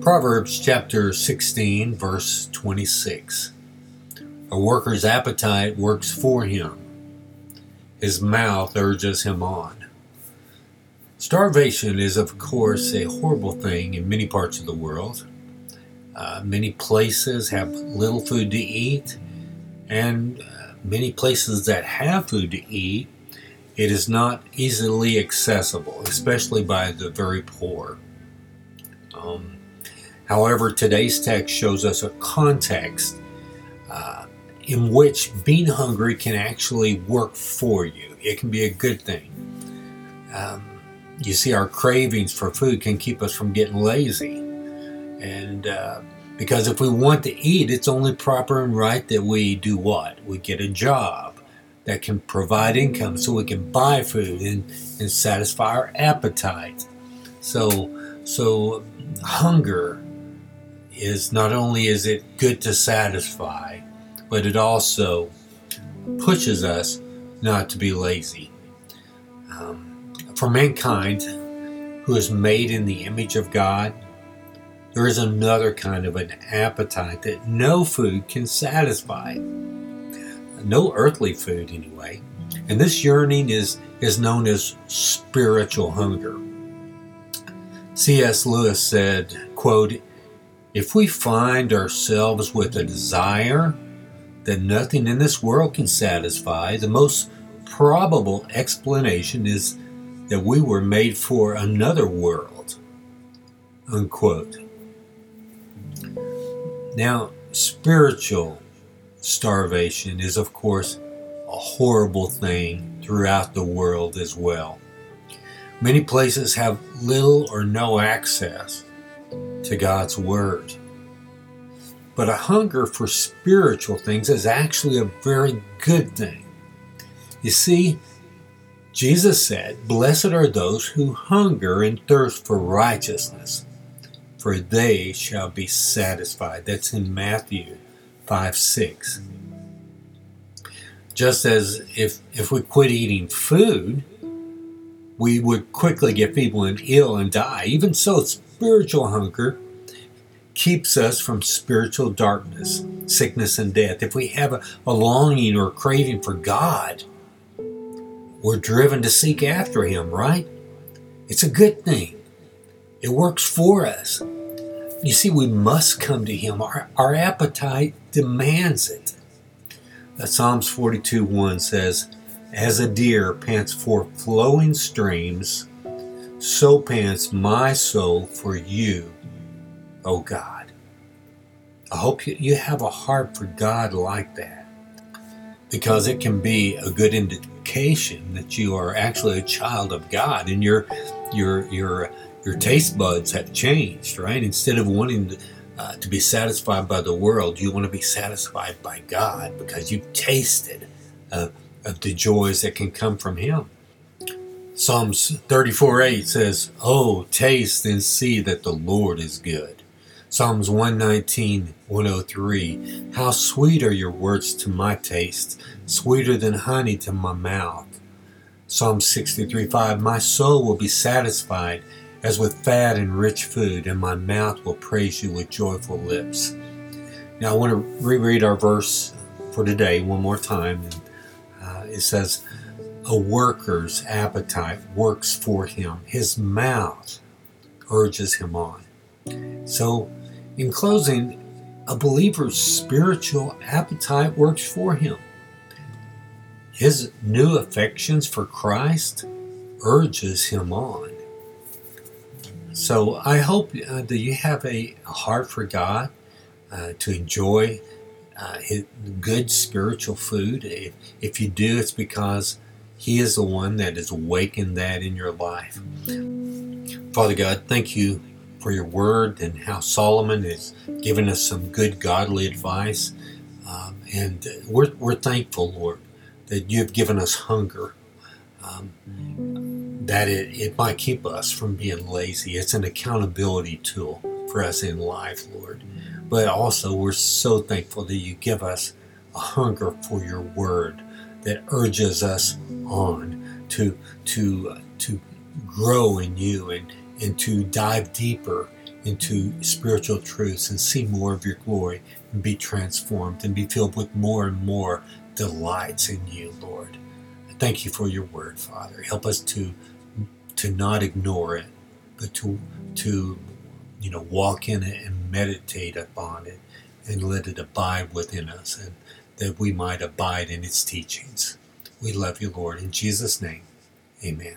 Proverbs chapter 16, verse 26. A worker's appetite works for him, his mouth urges him on. Starvation is, of course, a horrible thing in many parts of the world. Uh, many places have little food to eat, and uh, many places that have food to eat, it is not easily accessible, especially by the very poor. Um, however, today's text shows us a context uh, in which being hungry can actually work for you. It can be a good thing. Um, you see, our cravings for food can keep us from getting lazy. And uh, because if we want to eat, it's only proper and right that we do what? We get a job that can provide income so we can buy food and, and satisfy our appetite. So, so hunger is not only is it good to satisfy, but it also pushes us not to be lazy. Um, for mankind, who is made in the image of God, there is another kind of an appetite that no food can satisfy. No earthly food, anyway. And this yearning is, is known as spiritual hunger. C.S. Lewis said, quote, If we find ourselves with a desire that nothing in this world can satisfy, the most probable explanation is that we were made for another world. Unquote. Now, spiritual starvation is, of course, a horrible thing throughout the world as well. Many places have little or no access to God's Word. But a hunger for spiritual things is actually a very good thing. You see, Jesus said, Blessed are those who hunger and thirst for righteousness, for they shall be satisfied. That's in Matthew 5 6. Just as if, if we quit eating food, we would quickly get feeble and ill and die. Even so, spiritual hunger keeps us from spiritual darkness, sickness, and death. If we have a, a longing or craving for God, we're driven to seek after Him, right? It's a good thing. It works for us. You see, we must come to Him. Our, our appetite demands it. Psalms 42 1 says, As a deer pants for flowing streams, so pants my soul for you, O God. I hope you, you have a heart for God like that because it can be a good indication that you are actually a child of God and your your your your taste buds have changed, right? Instead of wanting to, uh, to be satisfied by the world, you want to be satisfied by God because you've tasted uh, of the joys that can come from Him. Psalms 34 8 says, Oh, taste and see that the Lord is good. Psalms 119, 103. How sweet are your words to my taste, sweeter than honey to my mouth. Psalm 63, 5. My soul will be satisfied as with fat and rich food, and my mouth will praise you with joyful lips. Now I want to reread our verse for today one more time. It says, A worker's appetite works for him, his mouth urges him on. So in closing, a believer's spiritual appetite works for him. His new affections for Christ urges him on. So I hope uh, that you have a, a heart for God uh, to enjoy uh, good spiritual food. If, if you do, it's because He is the one that has awakened that in your life. Father God, thank you for your word and how Solomon has given us some good godly advice. Um, and we're, we're thankful, Lord, that you have given us hunger, um, that it, it might keep us from being lazy. It's an accountability tool for us in life, Lord. But also, we're so thankful that you give us a hunger for your word that urges us on to, to, to grow in you and and to dive deeper into spiritual truths and see more of your glory and be transformed and be filled with more and more delights in you, Lord. Thank you for your word, Father. Help us to to not ignore it, but to to you know walk in it and meditate upon it and let it abide within us and that we might abide in its teachings. We love you, Lord. In Jesus' name, amen.